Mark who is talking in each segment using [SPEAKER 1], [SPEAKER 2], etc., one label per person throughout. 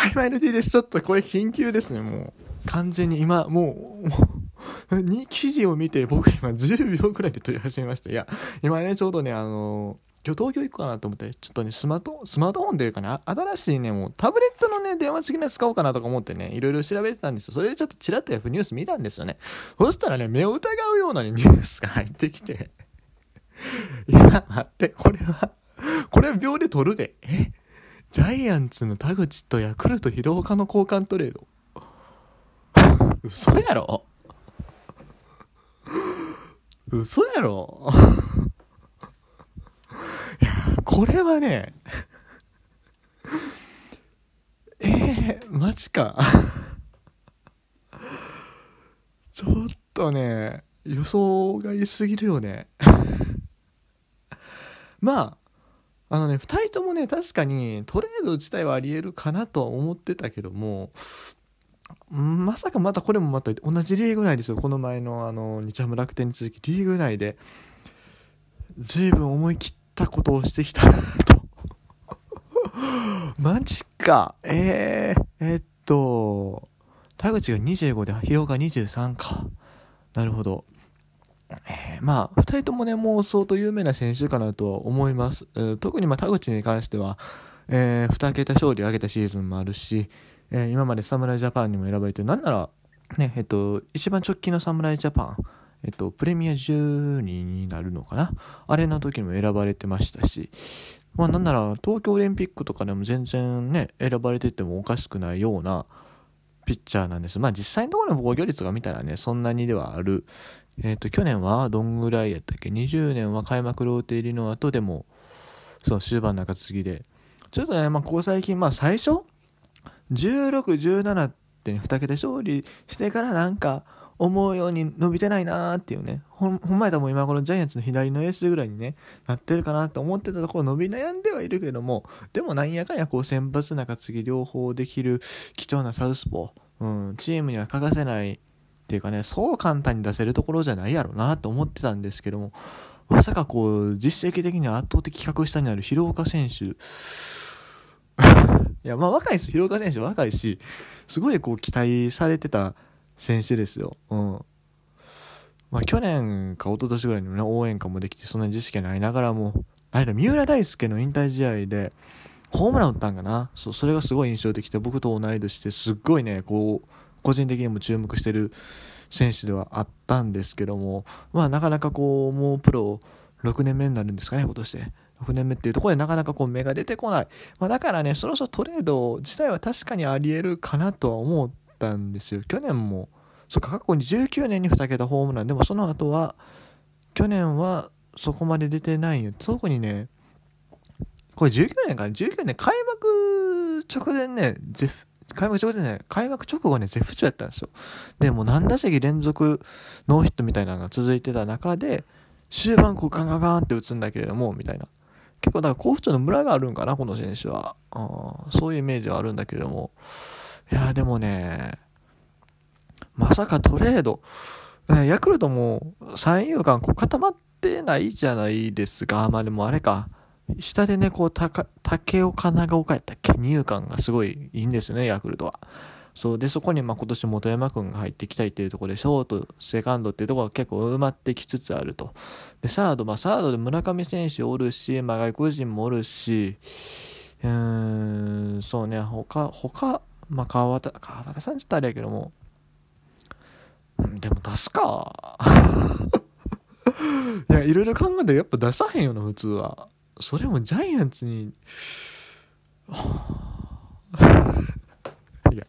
[SPEAKER 1] はい、マイル D です。ちょっとこれ緊急ですね、もう。完全に今、もう、もう に、記事を見て僕今10秒くらいで撮り始めました。いや、今ね、ちょうどね、あの今日東京行くかなと思って、ちょっとね、スマート、スマートフォンというかね、新しいね、もうタブレットのね、電話付きのやつ使おうかなとか思ってね、いろいろ調べてたんですよ。それでちょっとチラッと F ニュース見たんですよね。そしたらね、目を疑うような、ニュースが入ってきて、いや、待って、これは、これは秒で撮るで。え？ジャイアンツの田口とヤクルト広岡の交換トレード。嘘やろ？嘘やろ？いや、これはね、えー、マジか。ちょっとね、予想が良すぎるよね。まあ、あのね、2人ともね、確かにトレード自体はありえるかなとは思ってたけども、まさかまたこれもまた同じリーグ内ですよ。この前のあの日ハム楽天に続きリーグ内で随分思い切ったことをしてきたと マジか。えー、えー、っと、田口が25で広が23か。なるほど。えー、まあ、2人ともね、もう相当有名な選手かなとは思います。特にまあ田口に関しては、えー、2桁勝利を挙げたシーズンもあるし、えー、今まで侍ジャパンにも選ばれて、なんなら、ね、えっと、一番直近の侍ジャパン、えっと、プレミア12になるのかな？あれの時にも選ばれてましたし、まあなんなら東京オリンピックとかでも全然ね、選ばれててもおかしくないようなピッチャーなんです。まあ実際のところの防御率が見たらね、そんなにではある。えっ、と、去年はどんぐらいやったっけ ?20 年は開幕ローテ入りの後でも、そう、終盤中継ぎで。ちょっとね、まあここ最近、まあ最初、16、17ってね、2桁勝利してからなんか、思うように伸びてないなーっていうね、ほん、ほんまやったらもう今頃ジャイアンツの左のエースぐらいにね、なってるかなと思ってたところ伸び悩んではいるけども、でもなんやかんやこう先発中継ぎ両方できる貴重なサウスポー、うん、チームには欠かせないていうかね、そう簡単に出せるところじゃないやろなと思ってたんですけども、まさかこう、実績的には圧倒的格下になる広岡選手、いや、まあ若いです。広岡選手若いし、すごいこう期待されてた選手ですよ。うん。まあ、去年か一昨年ぐらいにもね、応援歌もできて、そんなに知識ないながらも、あれだ、三浦大輔の引退試合で、ホームラン打ったんかなそう、それがすごい印象的で、僕と同い年ですっごいね、こう、個人的にも注目してる選手ではあったんですけども、まあ、なかなかこう、もうプロ6年目になるんですかね、今年で。6年目っていうところでなかなかこう芽が出てこない。まあ、だからね、そろそろトレード自体は確かにあり得るかなとは思ったんですよ。去年も、そっか、過去に19年に2桁ホームラン。でもその後は、去年はそこまで出てないよ。そこにね、これ19年か、19年開幕直前ね、ゼフ、開幕直前ね、開幕直後ね、絶不調やったんですよ。で、もう何打席連続ノーヒットみたいなのが続いてた中で、終盤こうガンガンガンって打つんだけれども、みたいな。結構だから甲府町の村があるんかな、この選手は。そういうイメージはあるんだけれども。いや、でもね、まさかトレード、ヤクルトも三遊間固まってないじゃないですか。まあでもあれか。下でね、こう、竹岡長岡やったっけ二遊間がすごいいいんですよね、ヤクルトは。そうで、そこにま今年本山君が入ってきたいっていうところで、ショート、セカンドっていうところが結構埋まってきつつあると。で、サード、まあサードで村上選手おるし、まあ外国人もおるし、うーん、そうね、他、他、まあ、川端、川端さんちょっとあれやけども、でも出すか。いや、いろいろ考えたらやっぱ出さへんよな、普通は。それもジャイアンツに、いや、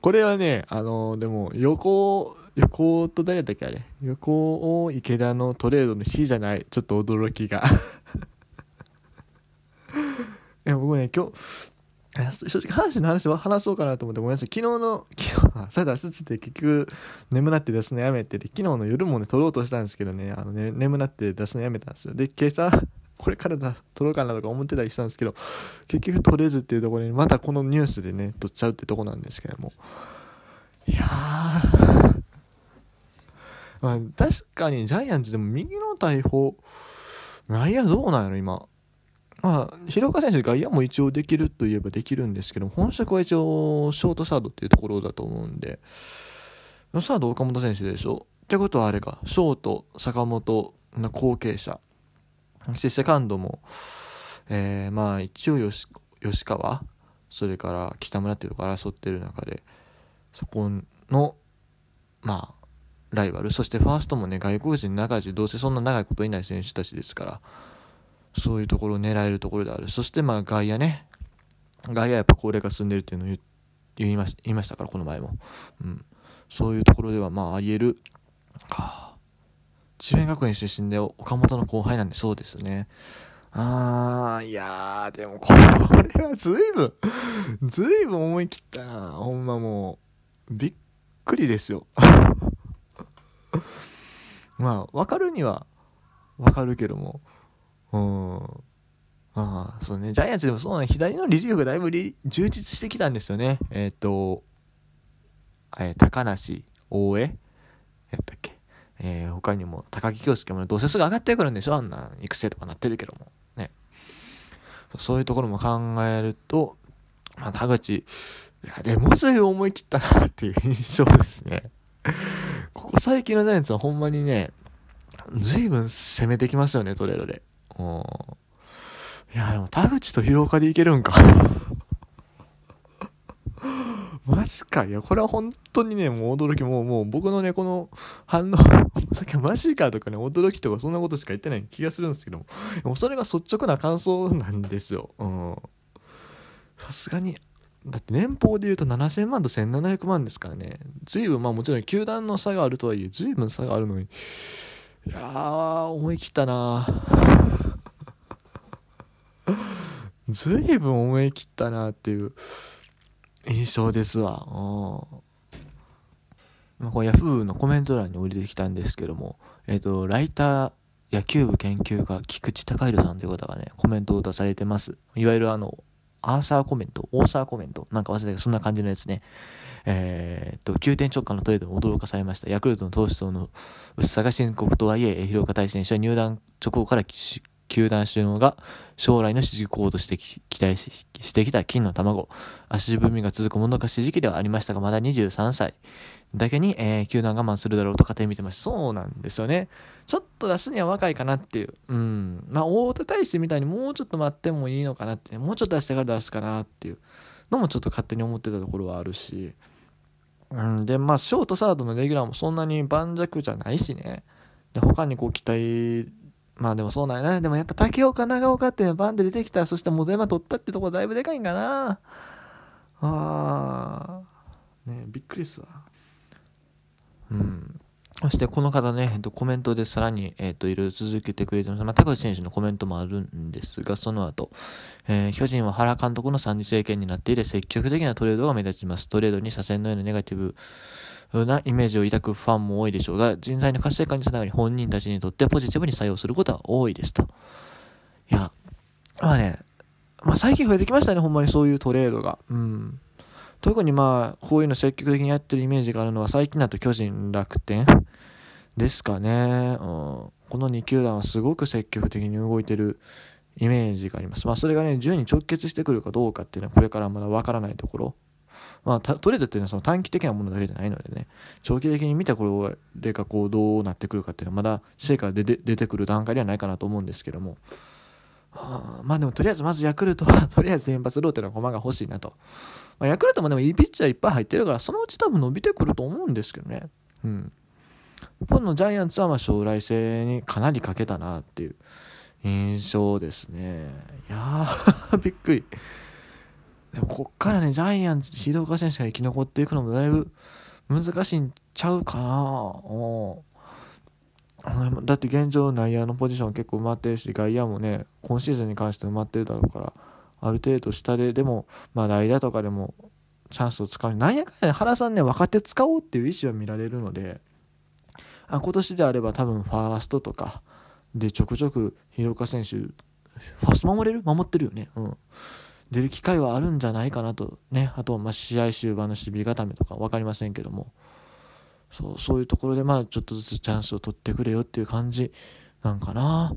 [SPEAKER 1] これはね、あの、でも、横、横と誰だっけあれ？横を池田のトレードの日じゃない。ちょっと驚きが。いや、僕ね、今日、正直阪神の話は話そうかなと思ってごめんなさい。昨日の昨日さだすつって結局眠なって出すのやめてて昨日の夜もね撮ろうとしたんですけどねあのね眠なって出すのやめたんですよ。で今朝これからだ撮ろうかなとか思ってたりしたんですけど結局撮れずっていうところにまたこのニュースでね撮っちゃうってとこなんですけども。いやー。まあ確かにジャイアンツでも右の大砲内野どうなんやろ今。まあ、広岡選手、外野も一応できるといえばできるんですけど、本職は一応、ショートサードっていうところだと思うんで、サード岡本選手でしょ。ってことはあれか、ショート、坂本の後継者、そしてセカンドも、えー、まあ、一応吉、吉川、それから北村っていうとこ争ってる中で、そこの、まあ、ライバル、そしてファーストもね、外国人長いどうせそんな長いこといない選手たちですから、そういうところを狙えるところである。そしてまあ外野ね。外野やっぱ高齢化進んでるっていうのを言いましたから、この前も。うん。そういうところではまああり得るか。智弁学園出身で岡本の後輩なんでそうですね。あー、いやー、でもこれはずいぶん、ずいぶん思い切ったな。ほんまもう、びっくりですよ。まあ、わかるにはわかるけども、うん。ああ、そうね。ジャイアンツでもそうね。左のリリーフがだいぶ充実してきたんですよね。えっ、ー、と、えー、高梨、大江やったっけ？えー、他にも高木京介も、どうせすぐ上がってくるんでしょあんな育成とかなってるけども。ね。そういうところも考えると、まあ、田口、いや、でもずい思い切ったなっていう印象ですね。ここ最近のジャイアンツはほんまにね、随分攻めてきますよね、トレードで。いや、でも田口と広岡でいけるんか マジか。いや、これは本当にね、もう驚き、もう、もう僕のね、この反応、さっきはマジかとかね、驚きとかそんなことしか言ってない気がするんですけども、もそれが率直な感想なんですよ。うん。さすがに、だって年俸で言うと7000万と1700万ですからね。随分、まあもちろん球団の差があるとはいえ、随分差があるのに、いやー、思い切ったなずいぶん思い切ったなっていう印象ですわ。まあ、これヤフーのコメント欄に降りてきたんですけども、えっ、ー、と、ライター野球部研究家、菊池隆弘さんという方がね、コメントを出されてます。いわゆるあの、アーサーコメント、オーサーコメント、なんか忘れたけど、そんな感じのやつね。えー、っと、急転直下のトレードに驚かされました。ヤクルトの投手層の薄さが深刻とはいえ、広岡大選手は入団直後から球団収納が将来の支持候補として期待してきた金の卵。足踏みが続くもどかしい時期ではありましたが、まだ23歳。だけに、えー、球団我慢するだろうと勝手に見てました。そうなんですよね。ちょっと出すには若いかなっていう。うん。まあ、大手大使みたいにもうちょっと待ってもいいのかなって、もうちょっと出してから出すかなっていうのもちょっと勝手に思ってたところはあるし。うん。で、まあ、ショートサードのレギュラーもそんなに盤石じゃないしね。で、他にこう期待、まあでもそうなんやな。でもやっぱ竹岡長岡ってバンで出てきた。そしてモデマ取ったってとこだいぶでかいんかな。ああ。ねびっくりっすわ。うん。そしてこの方ね、えっと、コメントでさらに、えっと、いろいろ続けてくれてます。まあ、高橋選手のコメントもあるんですが、その後、えー、巨人は原監督の参次政権になっていて、積極的なトレードが目立ちます。トレードに左遷のようなネガティブなイメージを抱くファンも多いでしょうが、人材の活性化につながり、本人たちにとってポジティブに採用することは多いですと。いや、まあね、まあ最近増えてきましたね、ほんまにそういうトレードが。うん。特にまあ、こういうの積極的にやってるイメージがあるのは、最近だと巨人、楽天ですかね。うん、この2球団はすごく積極的に動いてるイメージがあります。まあ、それがね、順に直結してくるかどうかっていうのは、これからまだわからないところ。まあ、トレードっていうのはその短期的なものだけじゃないのでね、長期的に見たこれがこうどうなってくるかっていうのは、まだ成果が出てくる段階ではないかなと思うんですけども。まあでもとりあえずまずヤクルトは とりあえず先発ローテの駒が欲しいなと。まあ、ヤクルトもでもいいピッチャーいっぱい入ってるから、そのうち多分伸びてくると思うんですけどね。うん。ポンのジャイアンツはま将来性にかなり欠けたなっていう印象ですね。いやー びっくり。でもこっからね、ジャイアンツ、静岡選手が生き残っていくのもだいぶ難しいんちゃうかなだって現状内野のポジション結構埋まってるし、外野もね、今シーズンに関して埋まってるだろうから、ある程度下で、でも、まあ代打とかでもチャンスを使う。なんやかんや原さんね、若手使おうっていう意思は見られるので、あ今年であれば多分ファーストとかでちょくちょく広岡選手、ファースト守れる？守ってるよね。うん。出る機会はあるんじゃないかなと。ね。あとはま試合終盤の守備固めとか分かりませんけども。そう、そういうところでまあちょっとずつチャンスを取ってくれよっていう感じなんかな。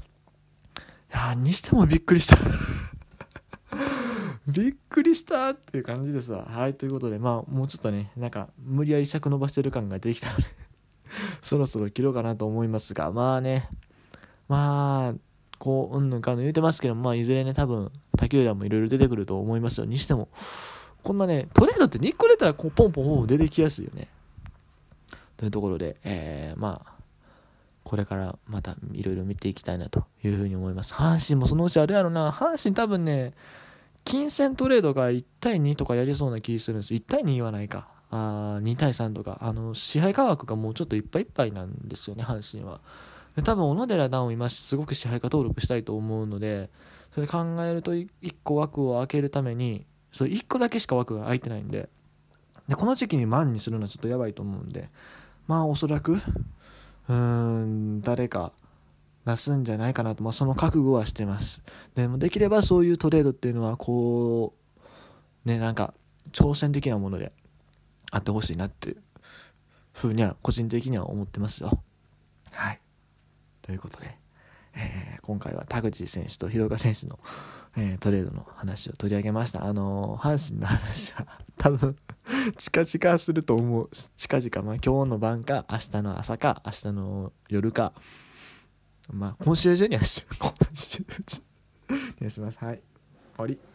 [SPEAKER 1] いやにしてもびっくりした。びっくりしたっていう感じですわ。はいということでまあもうちょっとねなんか無理やり尺伸ばしてる感が出てきたので そろそろ切ろうかなと思いますがまあね。まあこううんぬんかんぬん言うてますけどまあいずれね多分他球団もいろいろ出てくると思いますよ。にしてもこんなねトレードって2個出たらこうポンポンポン出てきやすいよね。というところで、えー、まあこれからまたいろいろ見ていきたいなというふうに思います。阪神もそのうちあるやろな。阪神多分ね、金銭トレードが1対2とかやりそうな気するんです。1対2はないか。あ2対3とか。あの、支配価格がもうちょっといっぱいいっぱいなんですよね、阪神は。で多分、小野寺段を今すごく支配下登録したいと思うので、それ考えると1個枠を開けるために、それ1個だけしか枠が空いてないんで、で、この時期に万にするのはちょっとやばいと思うんで、まあおそらく、うーん、誰か出すんじゃないかなと、まあ、その覚悟はしてます。でもできればそういうトレードっていうのは、こう、ね、なんか、挑戦的なものであってほしいなっていうふうには、個人的には思ってますよ。はい。ということで、えー、今回は田口選手と広岡選手の、えー、トレードの話を取り上げました。あのー、阪神の話は 多分近々すると思う。近々、まあ今日の晩か、明日の朝か、明日の夜か、まあ今週中にはし、今週中にはします。はい。終わり。